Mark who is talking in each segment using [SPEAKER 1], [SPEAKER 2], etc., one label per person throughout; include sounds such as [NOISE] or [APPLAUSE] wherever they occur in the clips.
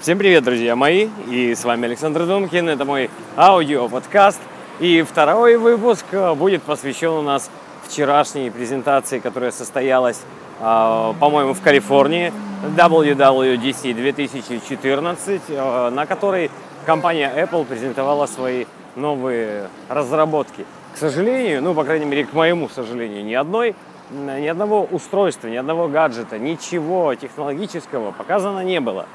[SPEAKER 1] Всем привет, друзья мои! И с вами Александр Думкин. Это мой аудио-подкаст. И второй выпуск э, будет посвящен у нас вчерашней презентации, которая состоялась, э, по-моему, в Калифорнии, WWDC 2014, э, на которой компания Apple презентовала свои новые разработки. К сожалению, ну, по крайней мере, к моему сожалению, ни одной ни одного устройства, ни одного гаджета, ничего технологического показано не было.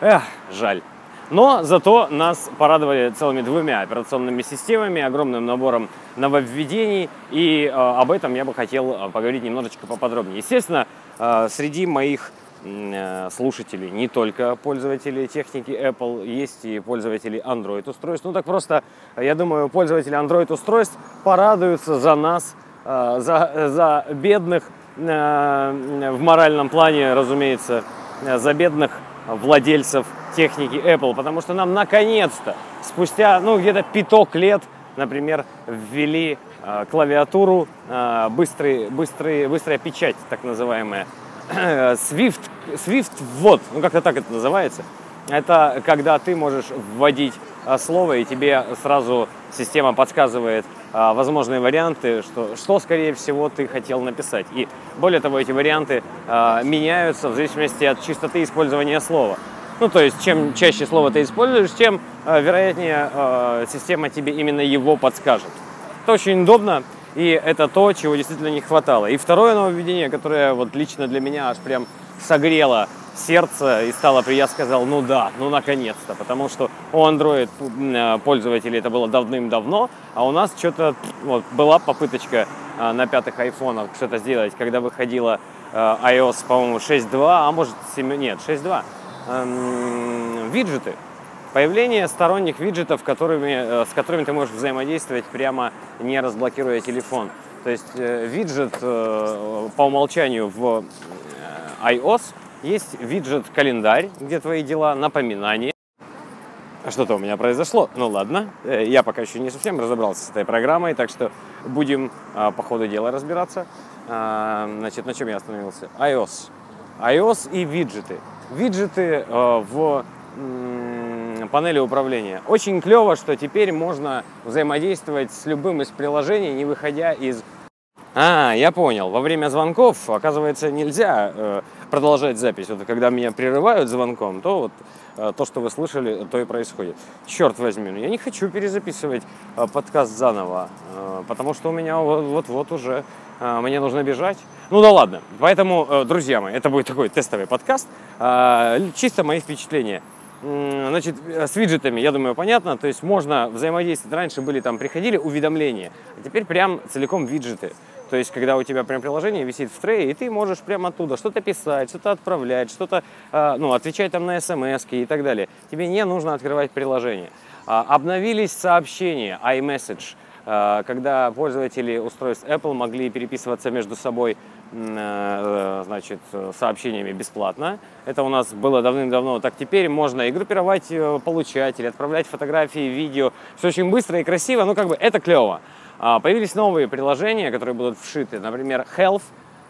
[SPEAKER 1] Эх, жаль. Но зато нас порадовали целыми двумя операционными системами, огромным набором нововведений, и э, об этом я бы хотел э, поговорить немножечко поподробнее. Естественно, э, среди моих э, слушателей не только пользователи техники Apple, есть и пользователи Android устройств. Ну так просто, я думаю, пользователи Android устройств порадуются за нас, э, за, за бедных э, в моральном плане, разумеется, за бедных владельцев техники Apple, потому что нам наконец-то, спустя, ну, где-то пяток лет, например, ввели э, клавиатуру, э, быстрый, быстрый, быстрая печать, так называемая, [CLEARS THROAT] Swift, Swift ввод, ну, как-то так это называется. Это когда ты можешь вводить э, слово, и тебе сразу система подсказывает, а, возможные варианты, что, что, скорее всего, ты хотел написать. И более того, эти варианты а, меняются в зависимости от чистоты использования слова. Ну, то есть, чем чаще слово ты используешь, тем вероятнее система тебе именно его подскажет. Это очень удобно, и это то, чего действительно не хватало. И второе нововведение, которое вот лично для меня аж прям согрело сердце и стало при я сказал, ну да, ну наконец-то, потому что у Android э, пользователей это было давным-давно, а у нас что-то вот, была попыточка э, на пятых айфонах что-то сделать, когда выходила э, iOS, по-моему, 6.2, а может 7, нет, 6.2, эм, виджеты. Появление сторонних виджетов, которыми, с которыми ты можешь взаимодействовать прямо не разблокируя телефон. То есть виджет по умолчанию в iOS – есть виджет календарь, где твои дела, напоминания. Что-то у меня произошло. Ну ладно, э, я пока еще не совсем разобрался с этой программой, так что будем а, по ходу дела разбираться. А, значит, на чем я остановился? iOS. iOS и виджеты. Виджеты а, в панели управления. Очень клево, что теперь можно взаимодействовать с любым из приложений, не выходя из а, я понял. Во время звонков, оказывается, нельзя э, продолжать запись. Вот когда меня прерывают звонком, то вот э, то, что вы слышали, то и происходит. Черт возьми, ну я не хочу перезаписывать э, подкаст заново, э, потому что у меня вот-вот уже мне нужно бежать. Ну да ладно. Поэтому, друзья мои, это будет такой тестовый подкаст. Чисто мои впечатления. Значит, с виджетами, я думаю, понятно. То есть можно взаимодействовать. Раньше были там, приходили уведомления, а теперь прям целиком виджеты. То есть, когда у тебя прям приложение висит в трее, и ты можешь прямо оттуда что-то писать, что-то отправлять, что-то, а, ну, отвечать там на смс и так далее. Тебе не нужно открывать приложение. А, обновились сообщения, iMessage, а, когда пользователи устройств Apple могли переписываться между собой э, значит, сообщениями бесплатно. Это у нас было давным-давно. Так теперь можно и группировать э, получателей, отправлять фотографии, видео. Все очень быстро и красиво, ну как бы это клево. А, появились новые приложения, которые будут вшиты. Например, Health,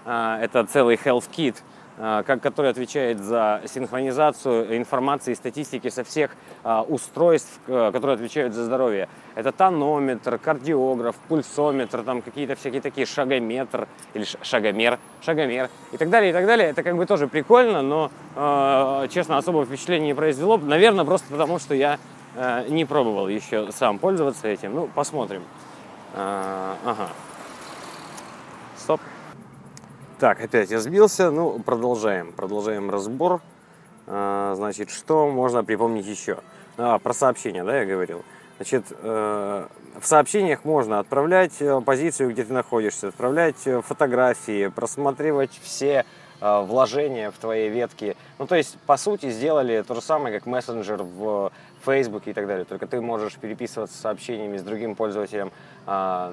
[SPEAKER 1] а, это целый Health Kit, а, который отвечает за синхронизацию информации и статистики со всех устройств, которые отвечают за здоровье. Это тонометр, кардиограф, пульсометр, там какие-то всякие такие шагометр или шагомер, шагомер и так далее, и так далее. Это как бы тоже прикольно, но, честно, особого впечатления не произвело. Наверное, просто потому, что я не пробовал еще сам пользоваться этим. Ну, посмотрим. А, ага. Стоп. Так, опять я сбился. Ну, продолжаем. Продолжаем разбор. А, значит, что можно припомнить еще? А, про сообщения, да, я говорил. Значит, э, в сообщениях можно отправлять э, позицию, где ты находишься, отправлять э, фотографии, просматривать все вложения в твоей ветке. Ну, то есть, по сути, сделали то же самое, как мессенджер в Facebook и так далее. Только ты можешь переписываться сообщениями с другим пользователем а,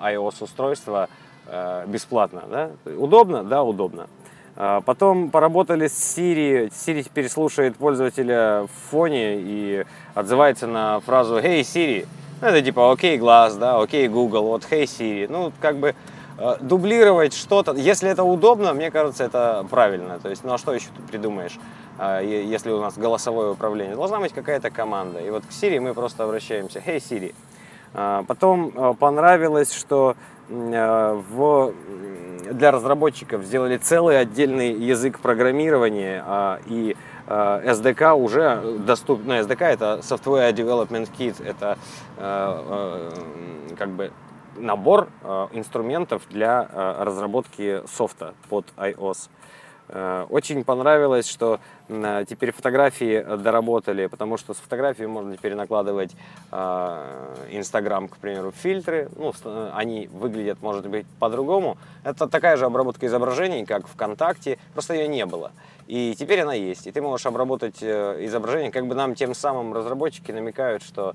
[SPEAKER 1] iOS-устройства а, бесплатно. Да? Удобно? Да, удобно. Потом поработали с Siri. Siri теперь слушает пользователя в фоне и отзывается на фразу «Hey, Siri». Ну, это типа «Окей, глаз», да, «Окей, Google», вот «Hey, Siri». Ну, как бы э, дублировать что-то, если это удобно, мне кажется, это правильно. То есть, ну а что еще ты придумаешь, э, если у нас голосовое управление? Должна быть какая-то команда. И вот к Siri мы просто обращаемся. Hey, Siri. Э, потом э, понравилось, что э, в, для разработчиков сделали целый отдельный язык программирования э, и SDK уже доступен. Ну, SDK это Software Development Kit, это э, э, как бы набор э, инструментов для э, разработки софта под iOS. Э, очень понравилось, что теперь фотографии доработали, потому что с фотографией можно теперь накладывать Инстаграм, к примеру, фильтры. Ну, они выглядят, может быть, по-другому. Это такая же обработка изображений, как ВКонтакте, просто ее не было. И теперь она есть. И ты можешь обработать изображение, как бы нам тем самым разработчики намекают, что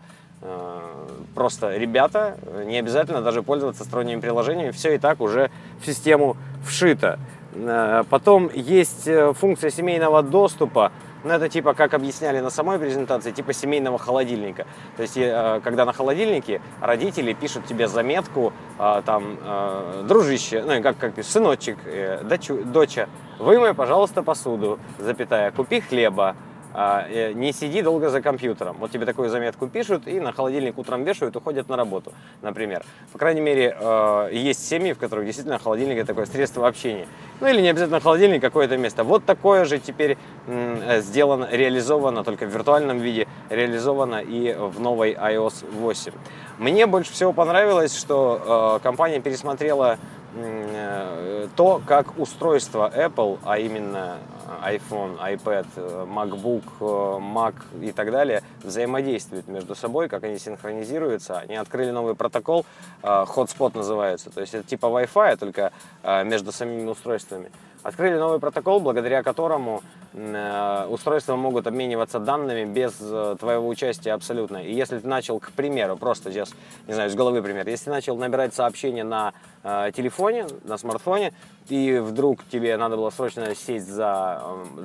[SPEAKER 1] просто ребята, не обязательно даже пользоваться сторонними приложениями, все и так уже в систему вшито. Э, потом есть э, функция семейного доступа. Ну, это типа, как объясняли на самой презентации, типа семейного холодильника. То есть, э, когда на холодильнике родители пишут тебе заметку, там, дружище, ну, как, как пишут, сыночек, дочу, доча, вымой, пожалуйста, посуду, запятая, купи хлеба, э, не сиди долго за компьютером. Вот тебе такую заметку пишут и на холодильник утром вешают, уходят на работу, например. По крайней мере, э, есть семьи, в которых действительно холодильник это такое средство общения. Ну или не обязательно холодильник, какое-то место. Вот такое же теперь э, сделано, реализовано, только в виртуальном виде, реализовано и в новой iOS 8. Мне больше всего понравилось, что компания пересмотрела то, как устройство Apple, а именно iPhone, iPad, MacBook, Mac и так далее взаимодействуют между собой, как они синхронизируются. Они открыли новый протокол, э, Hotspot называется, то есть это типа Wi-Fi, только э, между самими устройствами. Открыли новый протокол, благодаря которому э, устройства могут обмениваться данными без твоего участия абсолютно. И если ты начал, к примеру, просто сейчас, не знаю, с головы пример, если ты начал набирать сообщения на телефоне, на смартфоне, и вдруг тебе надо было срочно сесть за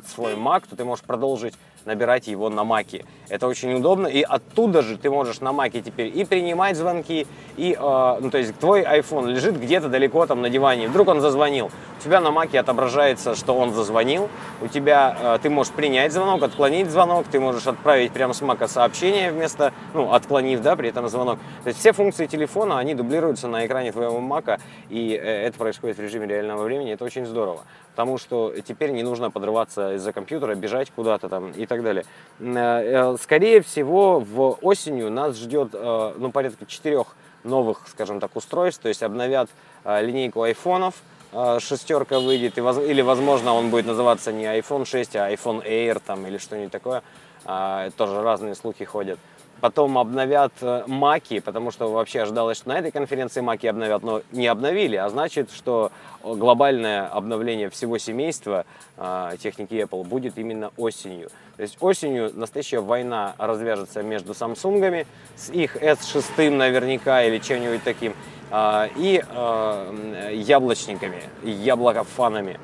[SPEAKER 1] свой Mac, то ты можешь продолжить набирать его на Маке. Это очень удобно, и оттуда же ты можешь на Маке теперь и принимать звонки, и, э, ну, то есть твой iPhone лежит где-то далеко там на диване, вдруг он зазвонил, тебя на Маке отображается, что он зазвонил, у тебя, э, ты можешь принять звонок, отклонить звонок, ты можешь отправить прямо с Мака сообщение вместо, ну, отклонив, да, при этом звонок. То есть все функции телефона, они дублируются на экране твоего Мака, и э, это происходит в режиме реального времени, это очень здорово потому что теперь не нужно подрываться из-за компьютера, бежать куда-то там и так далее. Э, скорее всего, в осенью нас ждет ну, порядка четырех новых, скажем так, устройств, то есть обновят линейку айфонов, шестерка выйдет, или, возможно, он будет называться не iPhone 6, а iPhone Air там, или что-нибудь такое. Тоже разные слухи ходят. Потом обновят маки, потому что вообще ожидалось, что на этой конференции маки обновят, но не обновили, а значит, что глобальное обновление всего семейства э, техники Apple будет именно осенью. То есть осенью настоящая война развяжется между Samsung'ами, с их S6 наверняка или чем-нибудь таким, э, и э, яблочниками, яблокофанами.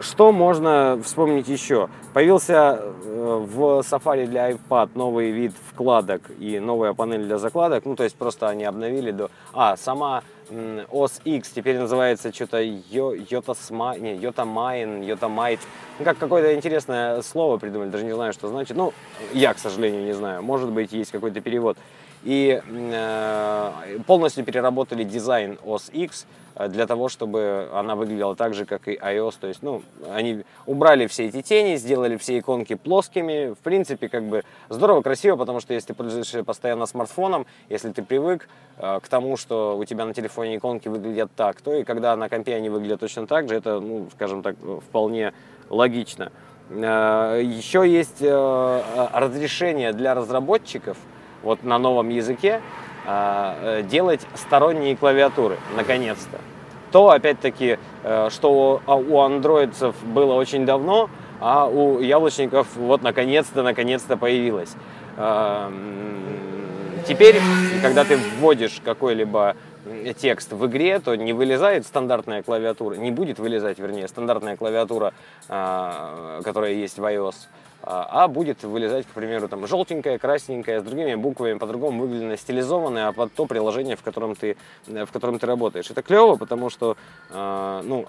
[SPEAKER 1] Что можно вспомнить еще? Появился в Safari для iPad новый вид вкладок и новая панель для закладок. Ну, то есть просто они обновили до... А, сама OS X теперь называется что-то Йотасма, не, Йотамайн, Йотамайт. Ну, как какое-то интересное слово придумали, даже не знаю, что значит. Ну, я, к сожалению, не знаю. Может быть, есть какой-то перевод. И э, полностью переработали дизайн OS X, Э, для того, чтобы она выглядела так же, как и iOS. То есть, ну, они убрали все эти тени, сделали все иконки плоскими. В принципе, как бы здорово, красиво, потому что если ты пользуешься постоянно смартфоном, если ты привык э, к тому, что у тебя на телефоне иконки выглядят так, то и когда на компе они выглядят точно так же, это, ну, скажем так, вполне логично. Еще есть разрешение для разработчиков вот на новом языке, а, э, делать сторонние клавиатуры, наконец-то. То, опять-таки, э, что у андроидцев было очень давно, а у яблочников вот наконец-то, наконец-то появилось. А, теперь, когда ты вводишь какой-либо текст в игре, то не вылезает стандартная клавиатура, не будет вылезать, вернее, стандартная клавиатура, а, которая есть в iOS, а будет вылезать, к примеру, там желтенькая, красненькая, с другими буквами, по-другому выглядно стилизованная, а под то приложение, в котором ты, в котором ты работаешь. Это клево, потому что ну,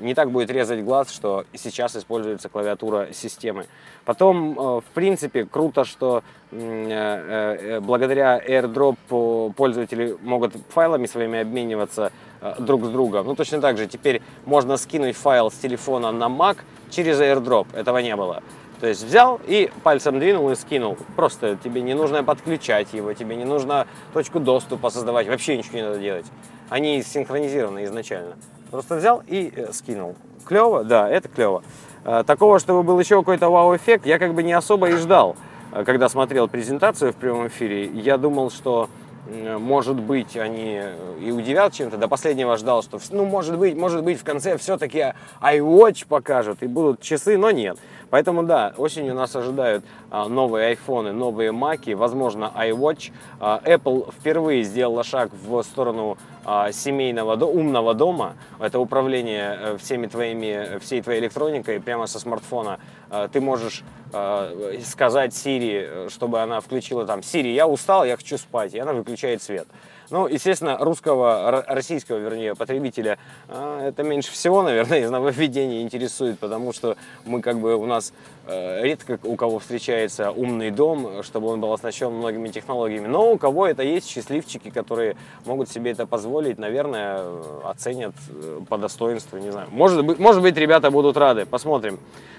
[SPEAKER 1] не так будет резать глаз, что сейчас используется клавиатура системы. Потом, в принципе, круто, что благодаря AirDrop пользователи могут файлами своими обмениваться друг с другом. Ну, точно так же теперь можно скинуть файл с телефона на Mac через AirDrop. Этого не было. То есть взял и пальцем двинул и скинул. Просто тебе не нужно подключать его, тебе не нужно точку доступа создавать, вообще ничего не надо делать. Они синхронизированы изначально. Просто взял и э, скинул. Клево? Да, это клево. Э, такого, чтобы был еще какой-то вау-эффект, я как бы не особо и ждал. Э, когда смотрел презентацию в прямом эфире, я думал, что может быть, они и удивят чем-то. До последнего ждал, что, ну, может быть, может быть, в конце все-таки iWatch покажут и будут часы, но нет. Поэтому, да, осенью нас ожидают а, новые айфоны, новые маки, возможно, iWatch. А, Apple впервые сделала шаг в сторону а, семейного, умного дома. Это управление э, всеми твоими, всей твоей электроникой прямо со смартфона. Ты можешь сказать Siri, чтобы она включила там, Siri, я устал, я хочу спать, и она выключает свет. Ну, естественно, русского, российского, вернее, потребителя а, это меньше всего, наверное, [LAUGHS] из нововведений интересует, потому что мы как бы, у нас э, редко у кого встречается умный дом, чтобы он был оснащен многими технологиями. Но у кого это есть, счастливчики, которые могут себе это позволить, наверное, оценят э, по достоинству, не знаю. Может быть, может быть ребята будут рады, посмотрим.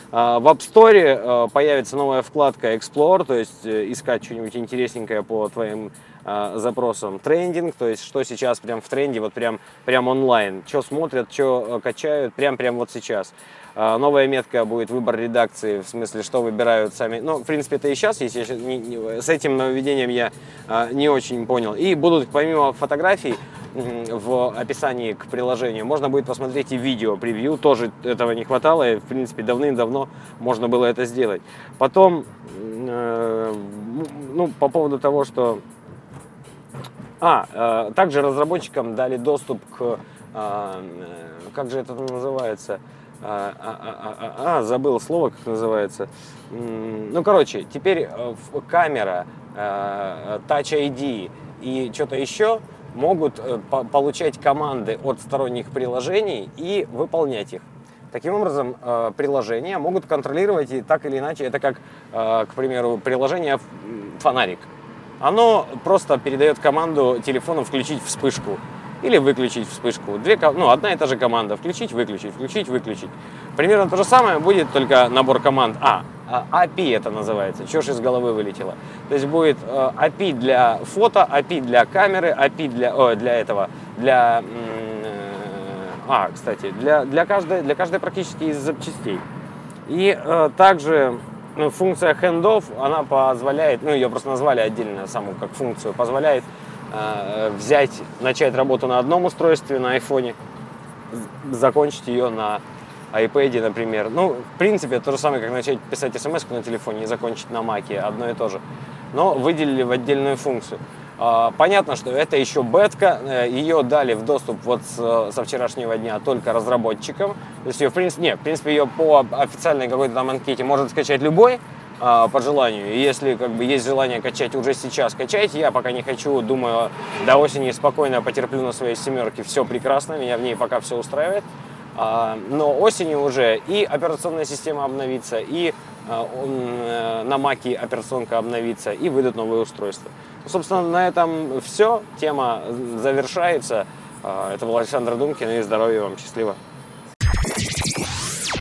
[SPEAKER 1] А, в App Store э, появится новая вкладка Explore, то есть искать что-нибудь интересненькое по твоим запросом трендинг, то есть что сейчас прям в тренде, вот прям, прям онлайн, что смотрят, что э, качают, прям, прям вот сейчас. А, новая метка будет выбор редакции, в смысле, что выбирают сами. Ну, в принципе, это и сейчас есть, я не, не, с этим нововведением я а, не очень понял. И будут, помимо фотографий, в описании к приложению. Можно будет посмотреть и видео превью, тоже этого не хватало, и, в принципе, давным-давно можно было это сделать. Потом, э, ну, по поводу того, что а, э, также разработчикам дали доступ к, э, э как же это называется, а, а, а, а, забыл слово, как называется. Ну, короче, теперь э, камера, э, Touch ID и что-то еще могут э, получать команды от сторонних приложений и выполнять их. Таким образом, приложения могут контролировать и так или иначе, это как, к примеру, приложение фонарик оно просто передает команду телефону включить вспышку или выключить вспышку. Две, ну, одна и та же команда. Включить, выключить, включить, выключить. Примерно то же самое будет, только набор команд. А, API это называется. Чего ж из головы вылетело? То есть будет э, API для фото, API для камеры, API для, о, для этого, для... Э, а, кстати, для, для, каждой, для каждой практически из запчастей. И э, также ну, функция handoff, она позволяет, ну, ее просто назвали отдельно саму как функцию, позволяет э, взять, начать работу на одном устройстве, на айфоне, закончить ее на iPad, например. Ну, в принципе, то же самое, как начать писать смс на телефоне и закончить на маке, одно и то же. Но выделили в отдельную функцию. А, понятно, что это еще бетка, э, ее дали в доступ вот со вчерашнего дня только разработчикам. То есть ее, в принципе, нет, в принципе, ее по официальной какой-то там анкете может скачать любой а, по желанию. И если как бы есть желание качать уже сейчас, качайте. Я пока не хочу, думаю, до осени спокойно потерплю на своей семерке. Все прекрасно, меня в ней пока все устраивает. А, но осенью уже и операционная система обновится, и э, на маке операционка обновится, и выйдут новые устройства. Собственно, на этом все. Тема завершается. А, это был Александр Думкин, и здоровья вам, счастливо.